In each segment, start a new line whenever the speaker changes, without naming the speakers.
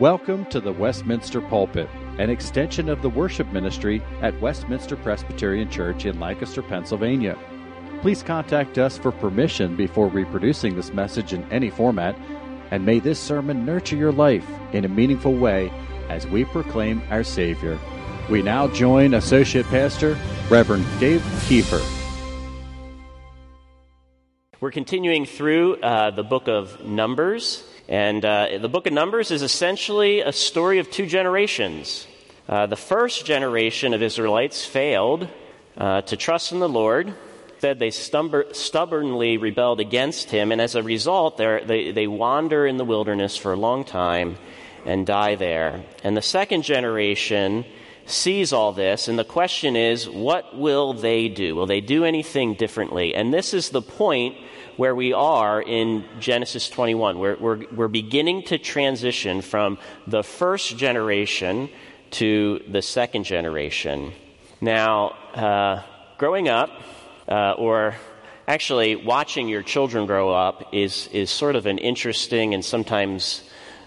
Welcome to the Westminster Pulpit, an extension of the worship ministry at Westminster Presbyterian Church in Lancaster, Pennsylvania. Please contact us for permission before reproducing this message in any format, and may this sermon nurture your life in a meaningful way as we proclaim our Savior. We now join Associate Pastor Reverend Dave Kiefer.
We're continuing through uh, the book of Numbers. And uh, the book of Numbers is essentially a story of two generations. Uh, the first generation of Israelites failed uh, to trust in the Lord. Said they stumber, stubbornly rebelled against him, and as a result, they, they wander in the wilderness for a long time and die there. And the second generation sees all this, and the question is, what will they do? Will they do anything differently? And this is the point where we are in Genesis 21. We're, we're, we're beginning to transition from the first generation to the second generation. Now, uh, growing up, uh, or actually watching your children grow up, is, is sort of an interesting and sometimes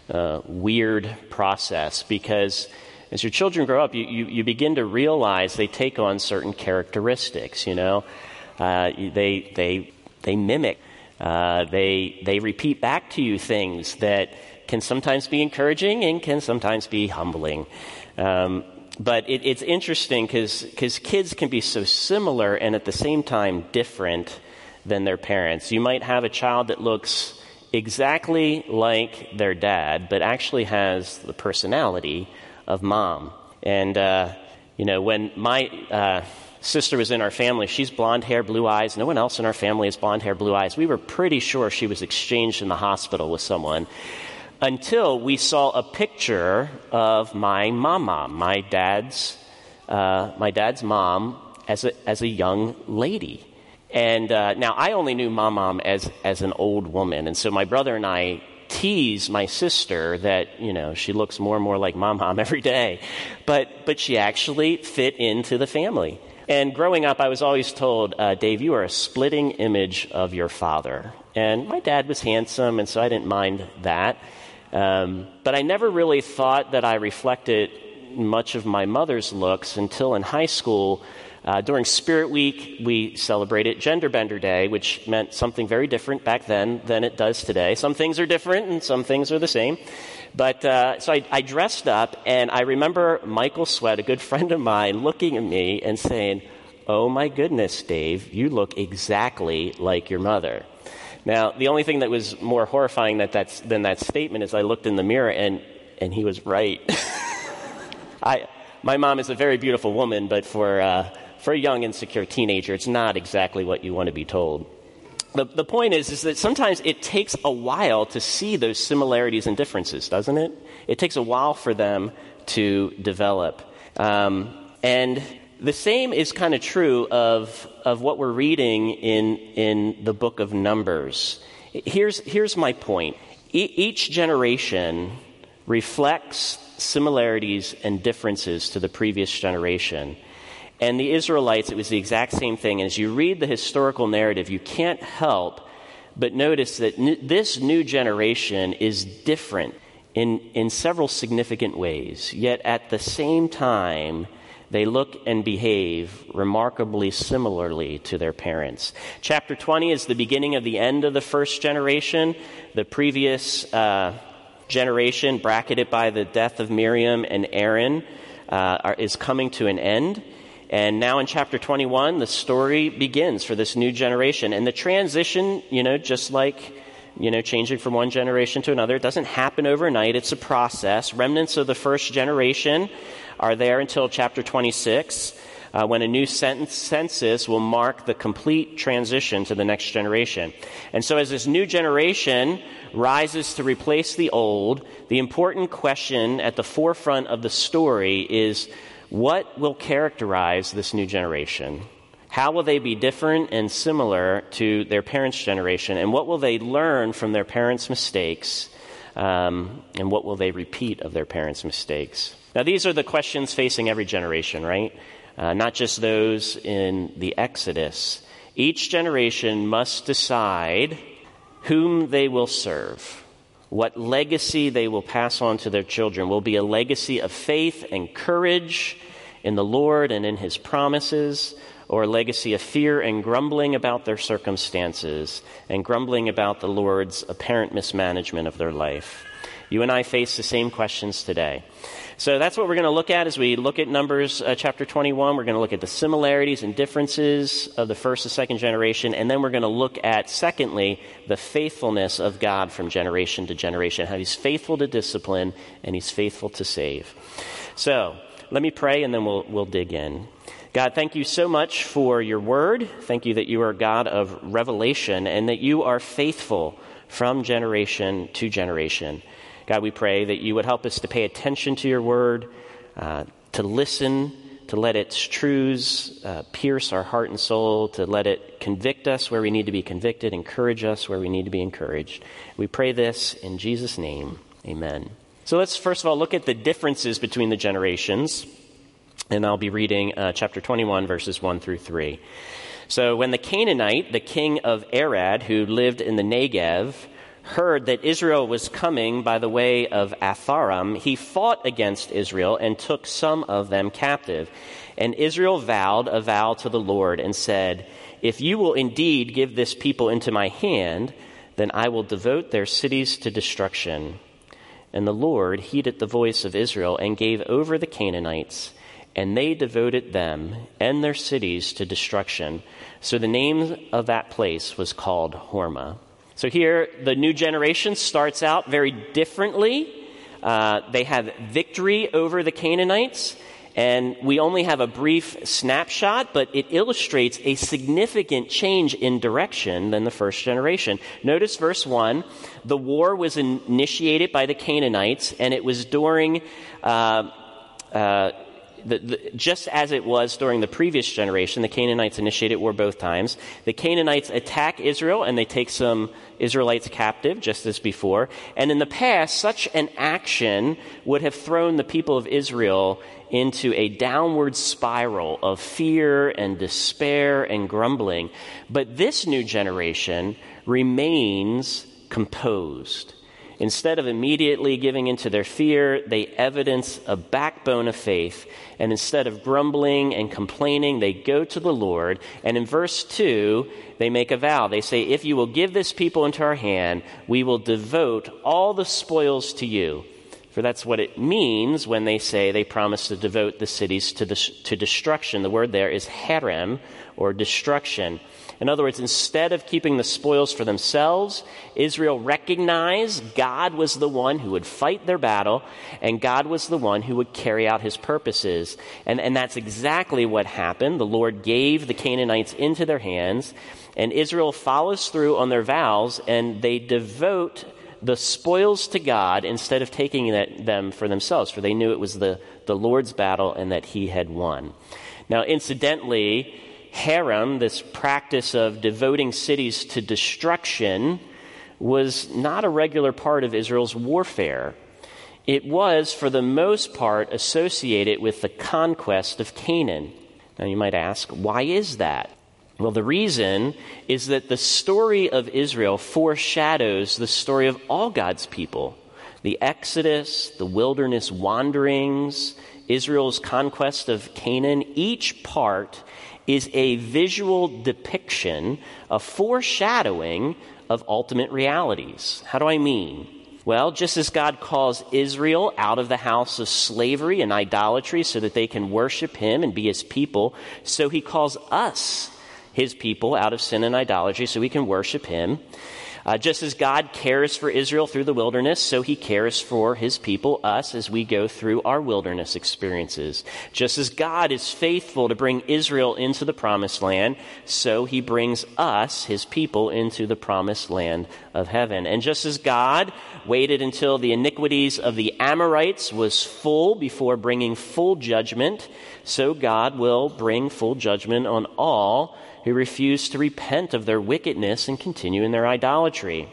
uh, weird process because as your children grow up, you, you, you, begin to realize they take on certain characteristics, you know. Uh, they, they they mimic, uh, they, they repeat back to you things that can sometimes be encouraging and can sometimes be humbling. Um, but it, it's interesting because kids can be so similar and at the same time different than their parents. You might have a child that looks exactly like their dad, but actually has the personality of mom. And, uh, you know, when my. Uh, sister was in our family. She's blonde hair, blue eyes. No one else in our family has blonde hair, blue eyes. We were pretty sure she was exchanged in the hospital with someone until we saw a picture of my mama, my dad's, uh, my dad's mom, as a, as a young lady. And uh, now I only knew my mom as, as an old woman. And so my brother and I tease my sister that, you know, she looks more and more like mom mom every day. But, but she actually fit into the family. And growing up, I was always told, uh, Dave, you are a splitting image of your father. And my dad was handsome, and so I didn't mind that. Um, but I never really thought that I reflected much of my mother's looks until in high school. Uh, during Spirit Week, we celebrated Gender Bender Day, which meant something very different back then than it does today. Some things are different and some things are the same. But uh, so I, I, dressed up, and I remember Michael Sweat, a good friend of mine, looking at me and saying, Oh my goodness, Dave, you look exactly like your mother. Now, the only thing that was more horrifying that than that statement is I looked in the mirror and, and he was right. I, my mom is a very beautiful woman, but for, uh, for a young, insecure teenager, it's not exactly what you want to be told. The, the point is, is that sometimes it takes a while to see those similarities and differences, doesn't it? It takes a while for them to develop. Um, and the same is kind of true of, of what we're reading in, in the book of Numbers. Here's, here's my point e- each generation reflects similarities and differences to the previous generation. And the Israelites, it was the exact same thing. And as you read the historical narrative, you can't help but notice that n- this new generation is different in, in several significant ways. Yet at the same time, they look and behave remarkably similarly to their parents. Chapter 20 is the beginning of the end of the first generation. The previous uh, generation, bracketed by the death of Miriam and Aaron, uh, are, is coming to an end. And now in chapter 21, the story begins for this new generation. And the transition, you know, just like, you know, changing from one generation to another, it doesn't happen overnight. It's a process. Remnants of the first generation are there until chapter 26. Uh, when a new census will mark the complete transition to the next generation. And so, as this new generation rises to replace the old, the important question at the forefront of the story is what will characterize this new generation? How will they be different and similar to their parents' generation? And what will they learn from their parents' mistakes? Um, and what will they repeat of their parents' mistakes? Now, these are the questions facing every generation, right? Uh, not just those in the Exodus. Each generation must decide whom they will serve. What legacy they will pass on to their children will be a legacy of faith and courage in the Lord and in His promises, or a legacy of fear and grumbling about their circumstances and grumbling about the Lord's apparent mismanagement of their life. You and I face the same questions today. So that's what we're going to look at as we look at Numbers uh, chapter 21. We're going to look at the similarities and differences of the first and second generation, and then we're going to look at, secondly, the faithfulness of God from generation to generation, how He's faithful to discipline and He's faithful to save. So let me pray, and then we'll, we'll dig in. God, thank you so much for your word. Thank you that you are God of revelation and that you are faithful from generation to generation. God, we pray that you would help us to pay attention to your word, uh, to listen, to let its truths uh, pierce our heart and soul, to let it convict us where we need to be convicted, encourage us where we need to be encouraged. We pray this in Jesus' name. Amen. So let's first of all look at the differences between the generations. And I'll be reading uh, chapter 21, verses 1 through 3. So when the Canaanite, the king of Arad, who lived in the Negev, heard that Israel was coming by the way of Atharim, he fought against Israel and took some of them captive. And Israel vowed a vow to the Lord and said, If you will indeed give this people into my hand, then I will devote their cities to destruction. And the Lord heeded the voice of Israel and gave over the Canaanites, and they devoted them and their cities to destruction. So the name of that place was called Hormah. So here, the new generation starts out very differently. Uh, they have victory over the Canaanites, and we only have a brief snapshot, but it illustrates a significant change in direction than the first generation. Notice verse 1 the war was initiated by the Canaanites, and it was during. Uh, uh, the, the, just as it was during the previous generation, the Canaanites initiated war both times. The Canaanites attack Israel and they take some Israelites captive, just as before. And in the past, such an action would have thrown the people of Israel into a downward spiral of fear and despair and grumbling. But this new generation remains composed Instead of immediately giving into their fear, they evidence a backbone of faith. And instead of grumbling and complaining, they go to the Lord. And in verse 2, they make a vow. They say, If you will give this people into our hand, we will devote all the spoils to you. For that's what it means when they say they promise to devote the cities to, the, to destruction. The word there is herem, or destruction. In other words, instead of keeping the spoils for themselves, Israel recognized God was the one who would fight their battle, and God was the one who would carry out his purposes. And, and that's exactly what happened. The Lord gave the Canaanites into their hands, and Israel follows through on their vows, and they devote the spoils to God instead of taking that, them for themselves, for they knew it was the, the Lord's battle and that he had won. Now, incidentally, herem, this practice of devoting cities to destruction, was not a regular part of Israel's warfare. It was, for the most part, associated with the conquest of Canaan. Now, you might ask, why is that? Well, the reason is that the story of Israel foreshadows the story of all God's people. The Exodus, the wilderness wanderings, Israel's conquest of Canaan, each part is a visual depiction, a foreshadowing of ultimate realities. How do I mean? Well, just as God calls Israel out of the house of slavery and idolatry so that they can worship Him and be His people, so He calls us, His people, out of sin and idolatry so we can worship Him. Uh, just as God cares for Israel through the wilderness, so he cares for his people, us, as we go through our wilderness experiences. Just as God is faithful to bring Israel into the promised land, so he brings us, his people, into the promised land of heaven. And just as God waited until the iniquities of the Amorites was full before bringing full judgment, so God will bring full judgment on all who refuse to repent of their wickedness and continue in their idolatry.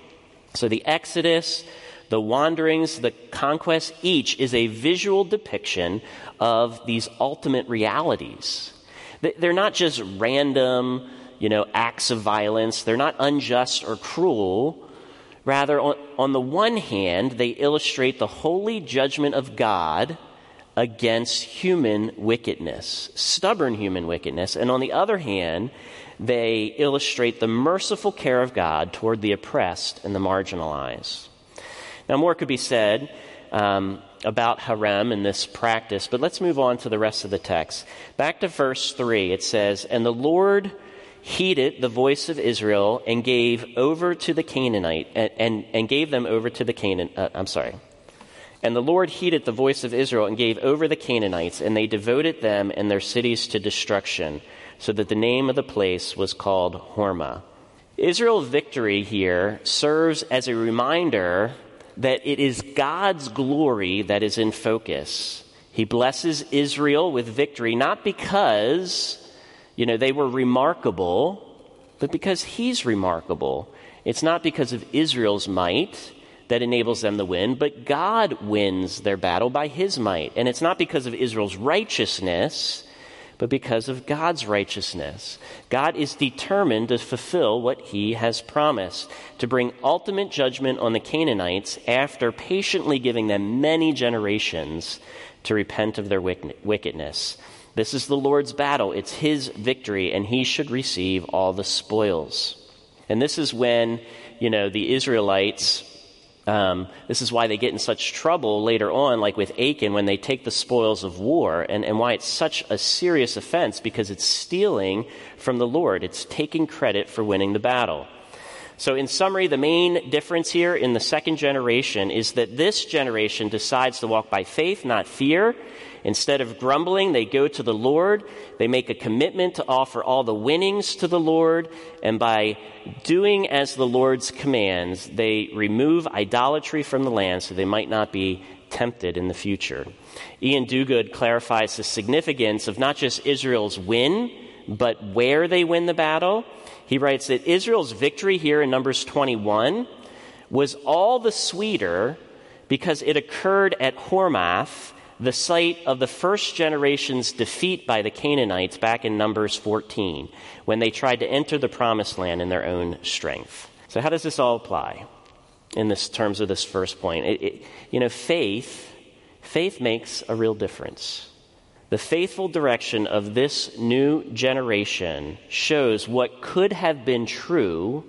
So the Exodus, the wanderings, the conquest, each is a visual depiction of these ultimate realities. They're not just random, you know, acts of violence. They're not unjust or cruel. Rather, on, on the one hand, they illustrate the holy judgment of God against human wickedness, stubborn human wickedness. And on the other hand, they illustrate the merciful care of God toward the oppressed and the marginalized. Now, more could be said um, about herem and this practice, but let's move on to the rest of the text. Back to verse 3, it says, And the Lord heeded the voice of Israel and gave over to the Canaanite, and, and, and gave them over to the Canaan, uh, I'm sorry. And the Lord heeded the voice of Israel and gave over the Canaanites, and they devoted them and their cities to destruction, so that the name of the place was called Hormah. Israel's victory here serves as a reminder that it is God's glory that is in focus. He blesses Israel with victory, not because, you know, they were remarkable, but because He's remarkable. It's not because of Israel's might that enables them to win, but God wins their battle by His might. And it's not because of Israel's righteousness, but because of God's righteousness. God is determined to fulfill what he has promised, to bring ultimate judgment on the Canaanites after patiently giving them many generations to repent of their wickedness. This is the Lord's battle, it's his victory, and he should receive all the spoils. And this is when, you know, the Israelites um, this is why they get in such trouble later on, like with Achan, when they take the spoils of war, and, and why it's such a serious offense because it's stealing from the Lord. It's taking credit for winning the battle. So, in summary, the main difference here in the second generation is that this generation decides to walk by faith, not fear, Instead of grumbling, they go to the Lord. They make a commitment to offer all the winnings to the Lord. And by doing as the Lord's commands, they remove idolatry from the land so they might not be tempted in the future. Iain Duguid clarifies the significance of not just Israel's win, but where they win the battle. He writes that Israel's victory here in Numbers 21 was all the sweeter because it occurred at Hormah the site of the first generation's defeat by the Canaanites back in Numbers 14, when they tried to enter the promised land in their own strength. So, how does this all apply in this terms of this first point? It, it, you know, faith, faith makes a real difference. The faithful direction of this new generation shows what could have been true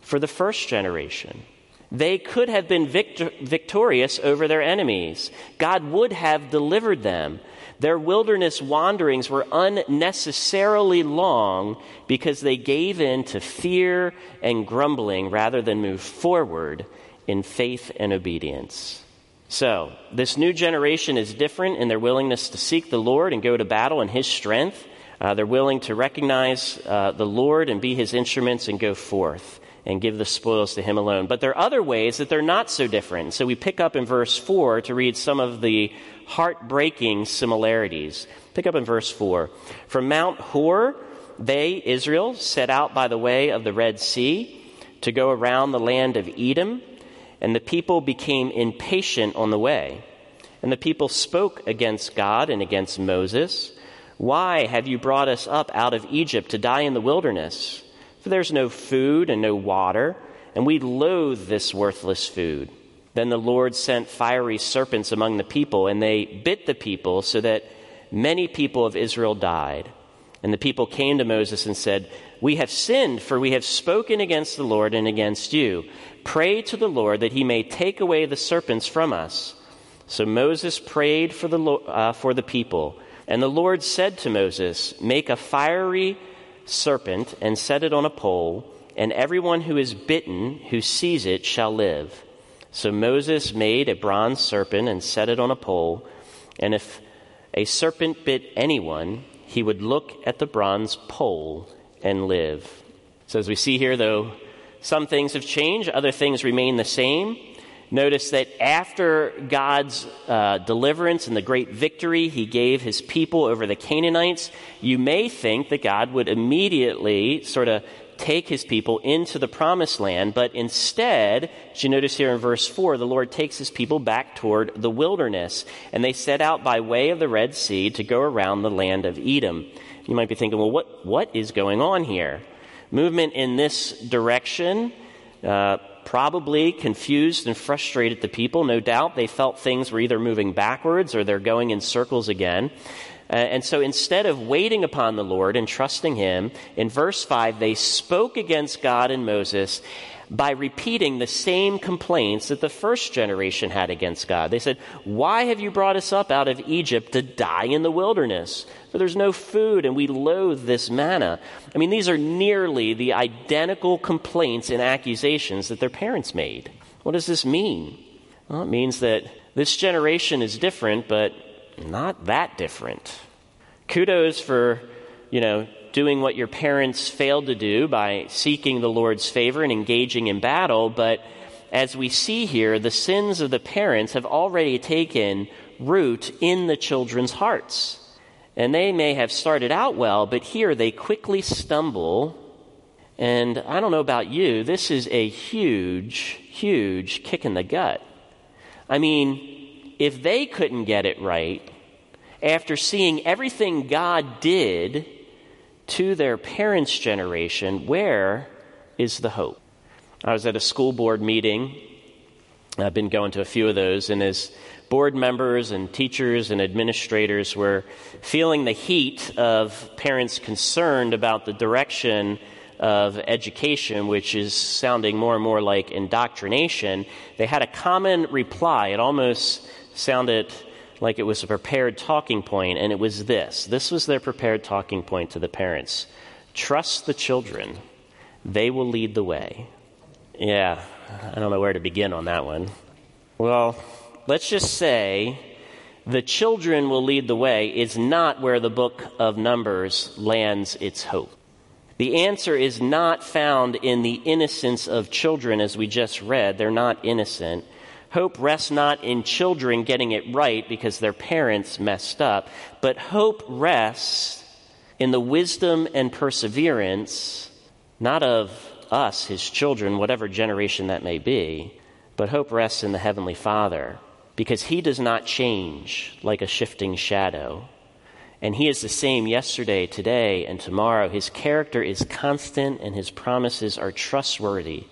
for the first generation. They could have been victor- victorious over their enemies. God would have delivered them. Their wilderness wanderings were unnecessarily long because they gave in to fear and grumbling rather than move forward in faith and obedience. So, this new generation is different in their willingness to seek the Lord and go to battle in His strength. Uh, they're willing to recognize uh, the Lord and be His instruments and go forth and give the spoils to him alone. But there are other ways that they're not so different. So we pick up in verse 4 to read some of the heartbreaking similarities. Pick up in verse 4. From Mount Hor, they, Israel, set out by the way of the Red Sea to go around the land of Edom, and the people became impatient on the way. And the people spoke against God and against Moses. Why have you brought us up out of Egypt to die in the wilderness? For there's no food and no water, and we loathe this worthless food. Then the Lord sent fiery serpents among the people, and they bit the people, so that many people of Israel died. And the people came to Moses and said, We have sinned, for we have spoken against the Lord and against you. Pray to the Lord that he may take away the serpents from us. So Moses prayed for the, uh, for the people. And the Lord said to Moses, Make a fiery serpent and set it on a pole, and everyone who is bitten who sees it shall live. So Moses made a bronze serpent and set it on a pole, and if a serpent bit anyone, he would look at the bronze pole and live. So, as we see here, though, some things have changed, other things remain the same. Notice that after God's uh, deliverance and the great victory he gave his people over the Canaanites, you may think that God would immediately sort of take his people into the promised land, but instead, as you notice here in verse 4, the Lord takes his people back toward the wilderness, and they set out by way of the Red Sea to go around the land of Edom. You might be thinking, well, what, what is going on here? Movement in this direction. Uh, probably confused and frustrated the people. No doubt they felt things were either moving backwards or they're going in circles again. Uh, and so instead of waiting upon the Lord and trusting Him, in verse 5, they spoke against God and Moses by repeating the same complaints that the first generation had against God. They said, Why have you brought us up out of Egypt to die in the wilderness? For there's no food and we loathe this manna. I mean, these are nearly the identical complaints and accusations that their parents made. What does this mean? Well, it means that this generation is different, but not that different. Kudos for, you know, doing what your parents failed to do by seeking the Lord's favor and engaging in battle, but as we see here, the sins of the parents have already taken root in the children's hearts. And they may have started out well, but here they quickly stumble. And I don't know about you, this is a huge, huge kick in the gut. I mean, if they couldn't get it right, after seeing everything God did to their parents' generation, where is the hope? I was at a school board meeting. I've been going to a few of those, and as board members and teachers and administrators were feeling the heat of parents concerned about the direction of education, which is sounding more and more like indoctrination, they had a common reply. It almost sounded like it was a prepared talking point, and it was this. This was their prepared talking point to the parents Trust the children, they will lead the way. Yeah, I don't know where to begin on that one. Well, let's just say the children will lead the way is not where the book of Numbers lands its hope. The answer is not found in the innocence of children, as we just read. They're not innocent. Hope rests not in children getting it right because their parents messed up, but hope rests in the wisdom and perseverance, not of us, his children, whatever generation that may be, but hope rests in the Heavenly Father because he does not change like a shifting shadow. And he is the same yesterday, today, and tomorrow. His character is constant and his promises are trustworthy.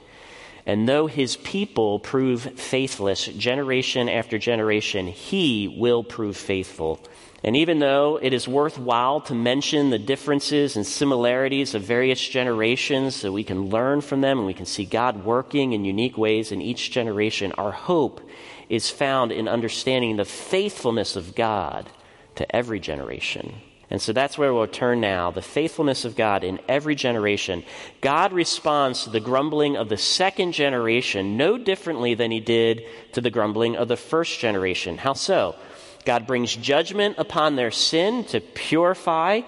And though his people prove faithless generation after generation, he will prove faithful. And even though it is worthwhile to mention the differences and similarities of various generations so we can learn from them and we can see God working in unique ways in each generation, our hope is found in understanding the faithfulness of God to every generation. And so that's where we'll turn now the faithfulness of God in every generation. God responds to the grumbling of the second generation no differently than he did to the grumbling of the first generation. How so? God brings judgment upon their sin to purify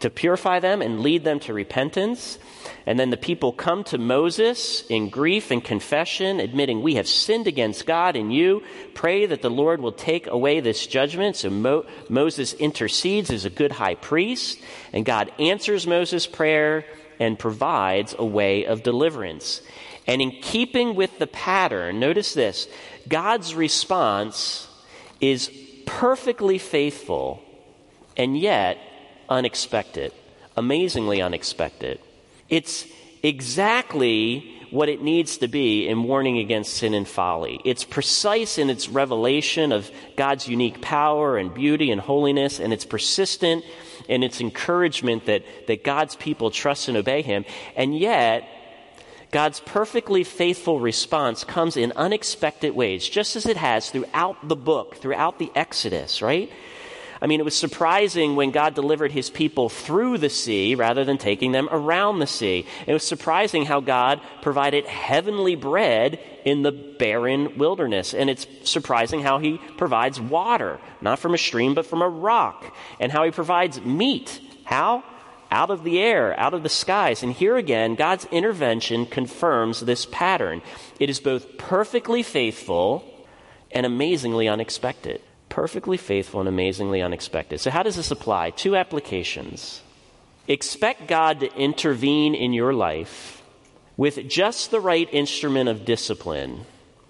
to purify them and lead them to repentance. And then the people come to Moses in grief and confession, admitting, We have sinned against God and you. Pray that the Lord will take away this judgment. So Mo- Moses intercedes as a good high priest, and God answers Moses' prayer and provides a way of deliverance. And in keeping with the pattern, notice this God's response is perfectly faithful and yet unexpected, amazingly unexpected. It's exactly what it needs to be in warning against sin and folly. It's precise in its revelation of God's unique power and beauty and holiness, and it's persistent in its encouragement that, that God's people trust and obey Him. And yet, God's perfectly faithful response comes in unexpected ways, just as it has throughout the book, throughout the Exodus, right? I mean, it was surprising when God delivered his people through the sea rather than taking them around the sea. It was surprising how God provided heavenly bread in the barren wilderness. And it's surprising how he provides water, not from a stream, but from a rock. And how he provides meat. How? Out of the air, out of the skies. And here again, God's intervention confirms this pattern. It is both perfectly faithful and amazingly unexpected perfectly faithful and amazingly unexpected. So, how does this apply? Two applications. Expect God to intervene in your life with just the right instrument of discipline,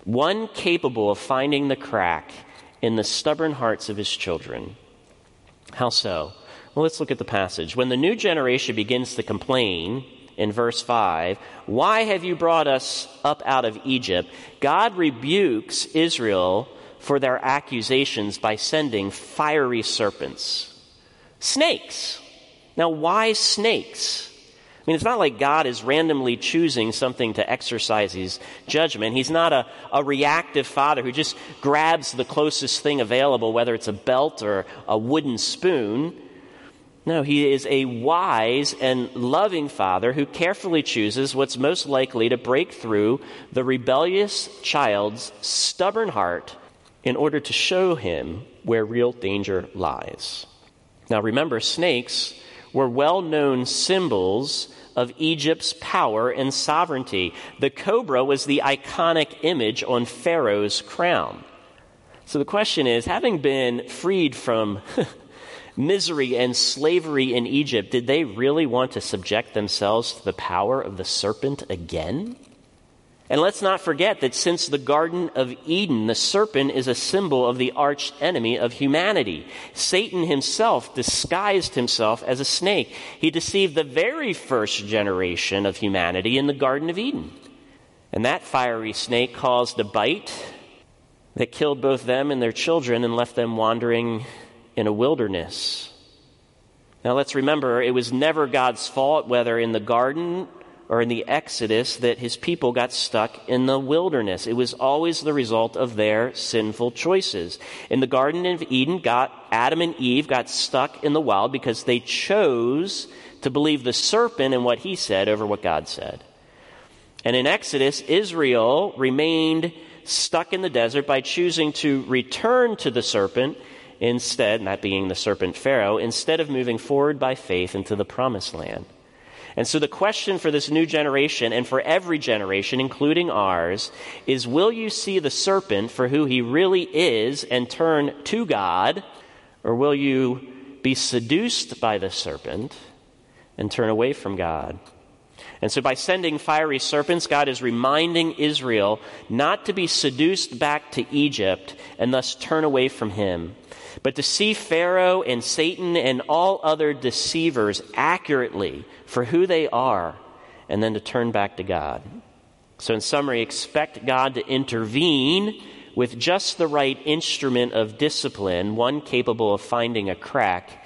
one capable of finding the crack in the stubborn hearts of his children. How so? Well, let's look at the passage. When the new generation begins to complain, in verse 5, Why have you brought us up out of Egypt? God rebukes Israel for their accusations by sending fiery serpents. Snakes. Now, why snakes? I mean, it's not like God is randomly choosing something to exercise his judgment. He's not a, a reactive father who just grabs the closest thing available, whether it's a belt or a wooden spoon. No, he is a wise and loving father who carefully chooses what's most likely to break through the rebellious child's stubborn heart in order to show him where real danger lies. Now, remember, snakes were well known symbols of Egypt's power and sovereignty. The cobra was the iconic image on Pharaoh's crown. So the question is having been freed from misery and slavery in Egypt, did they really want to subject themselves to the power of the serpent again? And let's not forget that since the Garden of Eden, the serpent is a symbol of the arch enemy of humanity. Satan himself disguised himself as a snake. He deceived the very first generation of humanity in the Garden of Eden. And that fiery snake caused a bite that killed both them and their children and left them wandering in a wilderness. Now let's remember, it was never God's fault, whether in the garden or in the Exodus that his people got stuck in the wilderness. It was always the result of their sinful choices. In the Garden of Eden, got, Adam and Eve got stuck in the wild because they chose to believe the serpent and what he said over what God said. And in Exodus, Israel remained stuck in the desert by choosing to return to the serpent instead, that being the serpent Pharaoh, instead of moving forward by faith into the promised land. And so the question for this new generation and for every generation, including ours, is will you see the serpent for who he really is and turn to God, or will you be seduced by the serpent and turn away from God? And so, by sending fiery serpents, God is reminding Israel not to be seduced back to Egypt and thus turn away from Him, but to see Pharaoh and Satan and all other deceivers accurately for who they are, and then to turn back to God. So, in summary, expect God to intervene with just the right instrument of discipline, one capable of finding a crack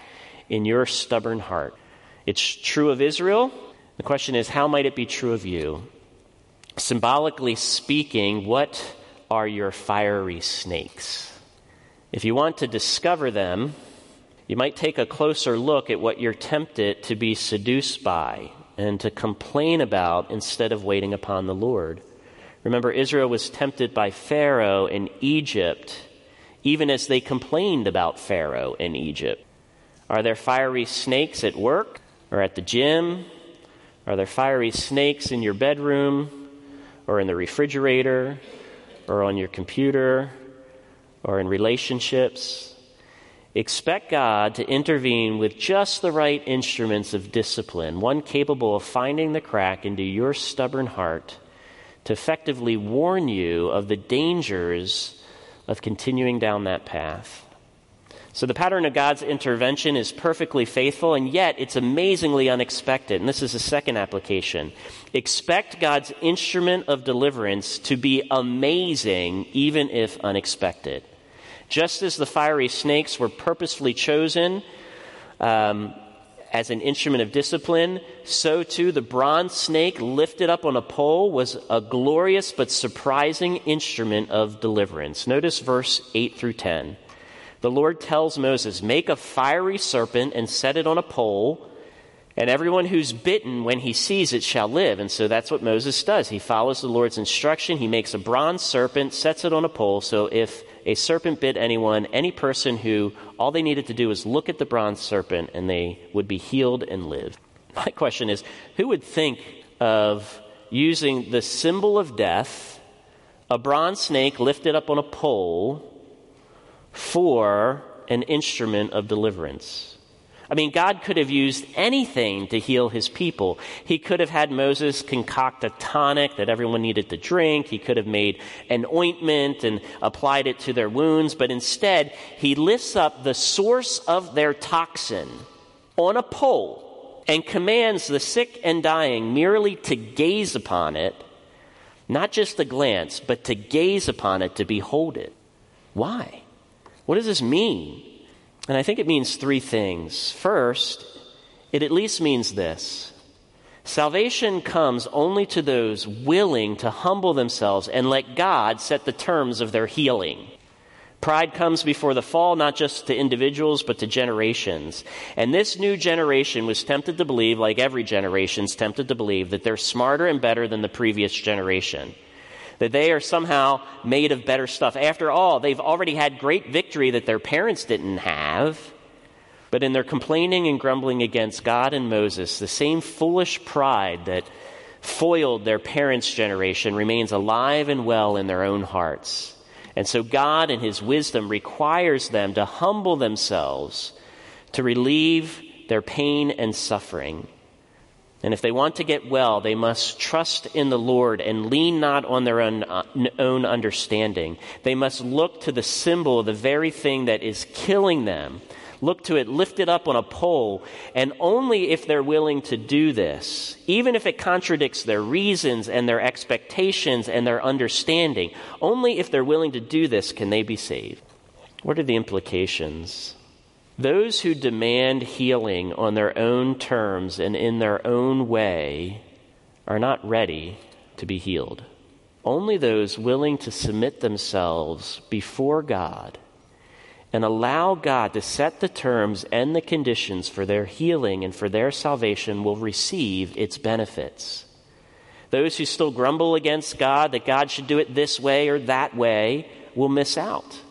in your stubborn heart. It's true of Israel. The question is, how might it be true of you? Symbolically speaking, what are your fiery snakes? If you want to discover them, you might take a closer look at what you're tempted to be seduced by and to complain about instead of waiting upon the Lord. Remember, Israel was tempted by Pharaoh in Egypt, even as they complained about Pharaoh in Egypt. Are there fiery snakes at work or at the gym? Are there fiery snakes in your bedroom or in the refrigerator or on your computer or in relationships? Expect God to intervene with just the right instruments of discipline, one capable of finding the crack into your stubborn heart to effectively warn you of the dangers of continuing down that path. So, the pattern of God's intervention is perfectly faithful, and yet it's amazingly unexpected. And this is the second application. Expect God's instrument of deliverance to be amazing, even if unexpected. Just as the fiery snakes were purposefully chosen um, as an instrument of discipline, so too the bronze snake lifted up on a pole was a glorious but surprising instrument of deliverance. Notice verse 8 through 10. The Lord tells Moses, Make a fiery serpent and set it on a pole. And everyone who's bitten when he sees it shall live. And so that's what Moses does. He follows the Lord's instruction. He makes a bronze serpent, sets it on a pole. So if a serpent bit anyone, any person who all they needed to do was look at the bronze serpent and they would be healed and live. My question is who would think of using the symbol of death, a bronze snake lifted up on a pole, for an instrument of deliverance? I mean, God could have used anything to heal his people. He could have had Moses concoct a tonic that everyone needed to drink. He could have made an ointment and applied it to their wounds. But instead, he lifts up the source of their toxin on a pole and commands the sick and dying merely to gaze upon it, not just a glance, but to gaze upon it, to behold it. Why? What does this mean? And I think it means three things. First, it at least means this salvation comes only to those willing to humble themselves and let God set the terms of their healing. Pride comes before the fall, not just to individuals, but to generations. And this new generation was tempted to believe, like every generation is tempted to believe, that they're smarter and better than the previous generation. That they are somehow made of better stuff. After all, they've already had great victory that their parents didn't have. But in their complaining and grumbling against God and Moses, the same foolish pride that foiled their parents' generation remains alive and well in their own hearts. And so God, in His wisdom, requires them to humble themselves to relieve their pain and suffering. And if they want to get well, they must trust in the Lord and lean not on their own, uh, own understanding. They must look to the symbol of the very thing that is killing them look to it lifted up on a pole, and only if they're willing to do this, even if it contradicts their reasons and their expectations and their understanding, only if they're willing to do this can they be saved. What are the implications? Those who demand healing on their own terms and in their own way are not ready to be healed. Only those willing to submit themselves before God and allow God to set the terms and the conditions for their healing and for their salvation will receive its benefits. Those who still grumble against God that God should do it this way or that way will miss out.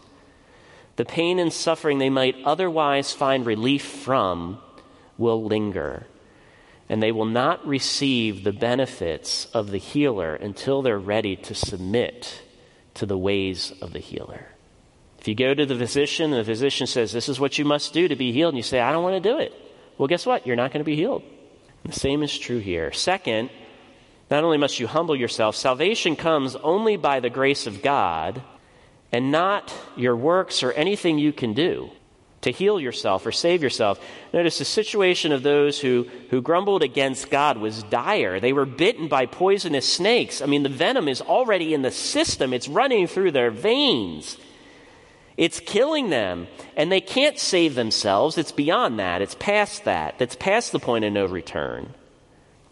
The pain and suffering they might otherwise find relief from will linger, and they will not receive the benefits of the healer until they're ready to submit to the ways of the healer. If you go to the physician and the physician says, This is what you must do to be healed, and you say, I don't want to do it, well, guess what? You're not going to be healed. The same is true here. Second, not only must you humble yourself, salvation comes only by the grace of God and not your works or anything you can do to heal yourself or save yourself. Notice the situation of those who, who grumbled against God was dire. They were bitten by poisonous snakes. I mean, the venom is already in the system, it's running through their veins. It's killing them. And they can't save themselves. It's beyond that. It's past that. That's past the point of no return.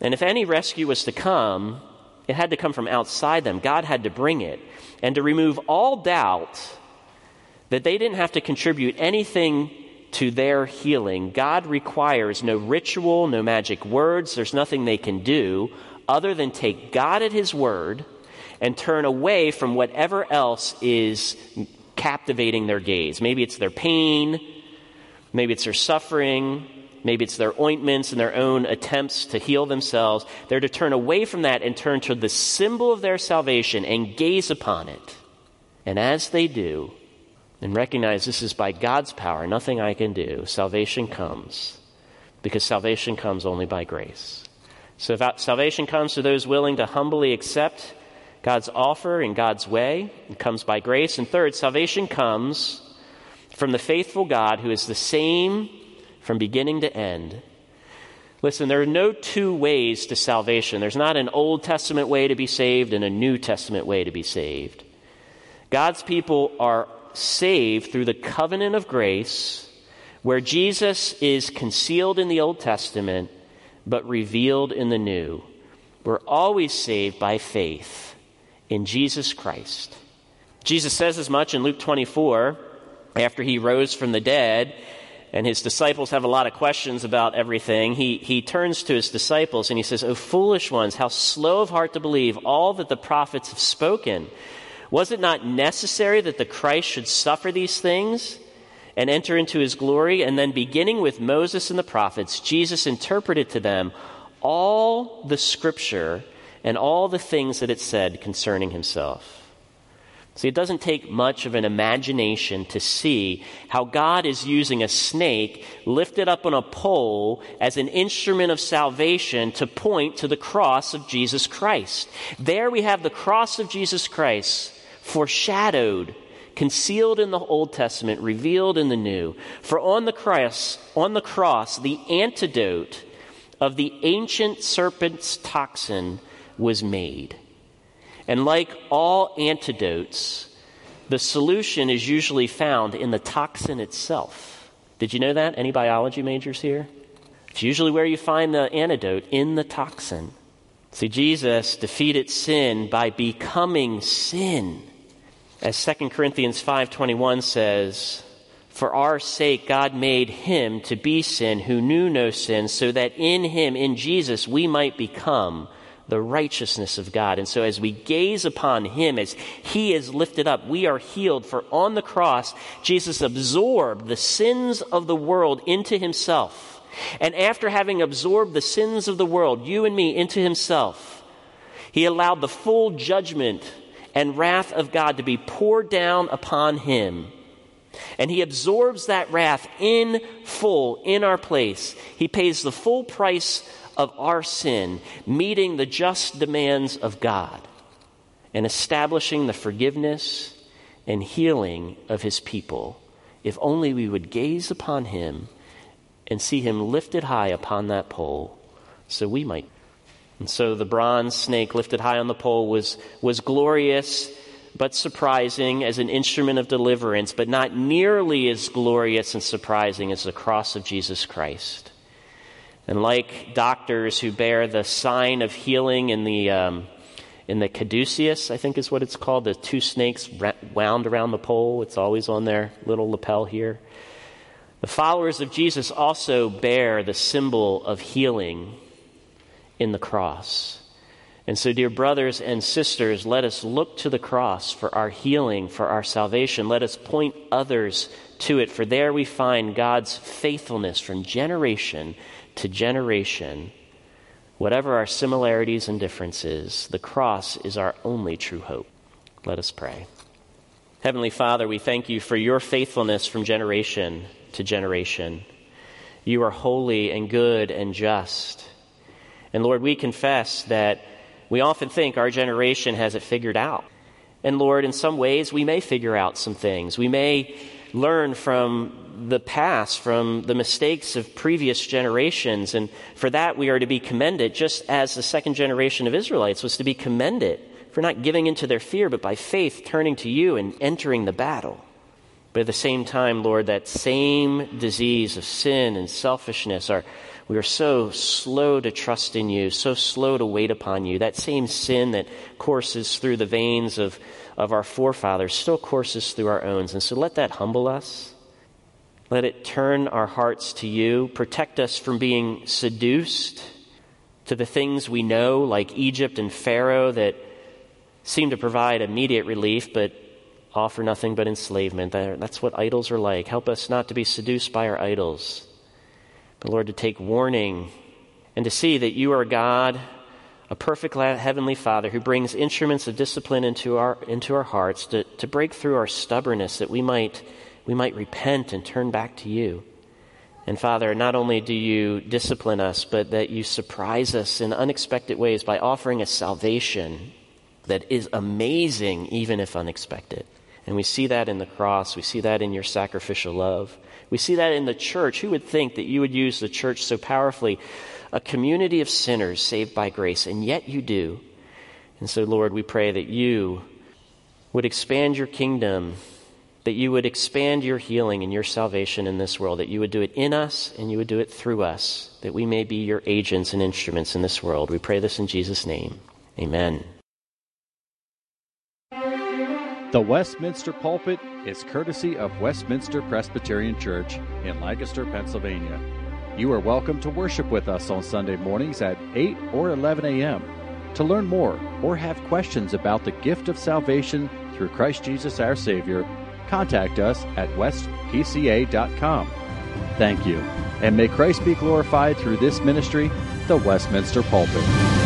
And if any rescue was to come, it had to come from outside them. God had to bring it. And to remove all doubt that they didn't have to contribute anything to their healing, God requires no ritual, no magic words. There's nothing they can do other than take God at His word and turn away from whatever else is captivating their gaze. Maybe it's their pain, maybe it's their suffering, maybe it's their ointments and their own attempts to heal themselves. They're to turn away from that and turn to the symbol of their salvation and gaze upon it. And as they do, and recognize this is by God's power, nothing I can do, salvation comes. Because salvation comes only by grace. So salvation comes to those willing to humbly accept God's offer in God's way. It comes by grace. And third, salvation comes from the faithful God who is the same from beginning to end. Listen, there are no two ways to salvation. There's not an Old Testament way to be saved and a New Testament way to be saved. God's people are saved through the covenant of grace, where Jesus is concealed in the Old Testament but revealed in the New. We're always saved by faith in Jesus Christ. Jesus says as much in Luke 24 after he rose from the dead, and his disciples have a lot of questions about everything. He, he turns to his disciples and he says, O foolish ones, how slow of heart to believe all that the prophets have spoken. Was it not necessary that the Christ should suffer these things and enter into his glory? And then, beginning with Moses and the prophets, Jesus interpreted to them all the scripture and all the things that it said concerning himself. See, it doesn't take much of an imagination to see how God is using a snake lifted up on a pole as an instrument of salvation to point to the cross of Jesus Christ. There we have the cross of Jesus Christ foreshadowed, concealed in the Old Testament, revealed in the New. For on the cross, on the cross, the antidote of the ancient serpent's toxin was made. And like all antidotes, the solution is usually found in the toxin itself. Did you know that? Any biology majors here? It's usually where you find the antidote in the toxin. See, Jesus defeated sin by becoming sin. As 2 Corinthians 5:21 says, "For our sake God made him to be sin who knew no sin, so that in him in Jesus we might become the righteousness of God." And so as we gaze upon him as he is lifted up, we are healed for on the cross Jesus absorbed the sins of the world into himself. And after having absorbed the sins of the world, you and me, into himself, he allowed the full judgment and wrath of God to be poured down upon him. And he absorbs that wrath in full in our place. He pays the full price of our sin, meeting the just demands of God and establishing the forgiveness and healing of his people. If only we would gaze upon him and see him lifted high upon that pole so we might. And so the bronze snake lifted high on the pole was, was glorious but surprising as an instrument of deliverance, but not nearly as glorious and surprising as the cross of Jesus Christ. And like doctors who bear the sign of healing in the, um, in the caduceus, I think is what it's called, the two snakes wound around the pole, it's always on their little lapel here. The followers of Jesus also bear the symbol of healing in the cross. And so, dear brothers and sisters, let us look to the cross for our healing, for our salvation. Let us point others to it, for there we find God's faithfulness from generation to generation. Whatever our similarities and differences, the cross is our only true hope. Let us pray. Heavenly Father, we thank you for your faithfulness from generation to generation. You are holy and good and just. And Lord, we confess that we often think our generation has it figured out. And Lord, in some ways, we may figure out some things. We may learn from the past, from the mistakes of previous generations. And for that, we are to be commended, just as the second generation of Israelites was to be commended for not giving into their fear, but by faith turning to you and entering the battle. But at the same time, Lord, that same disease of sin and selfishness are we are so slow to trust in you, so slow to wait upon you. That same sin that courses through the veins of, of our forefathers still courses through our own. And so let that humble us. Let it turn our hearts to you. Protect us from being seduced to the things we know, like Egypt and Pharaoh, that seem to provide immediate relief, but offer nothing but enslavement. That's what idols are like. Help us not to be seduced by our idols, but Lord, to take warning and to see that you are God, a perfect heavenly Father who brings instruments of discipline into our, into our hearts to, to break through our stubbornness that we might, we might repent and turn back to you. And Father, not only do you discipline us, but that you surprise us in unexpected ways by offering us salvation that is amazing, even if unexpected. And we see that in the cross. We see that in your sacrificial love. We see that in the church. Who would think that you would use the church so powerfully? A community of sinners saved by grace, and yet you do. And so, Lord, we pray that you would expand your kingdom, that you would expand your healing and your salvation in this world, that you would do it in us and you would do it through us, that we may be your agents and instruments in this world. We pray this in Jesus' name. Amen.
The Westminster Pulpit is courtesy of Westminster Presbyterian Church in Lancaster, Pennsylvania. You are welcome to worship with us on Sunday mornings at 8 or 11 a.m. To learn more or have questions about the gift of salvation through Christ Jesus our Savior, contact us at westpca.com. Thank you, and may Christ be glorified through this ministry, the Westminster Pulpit.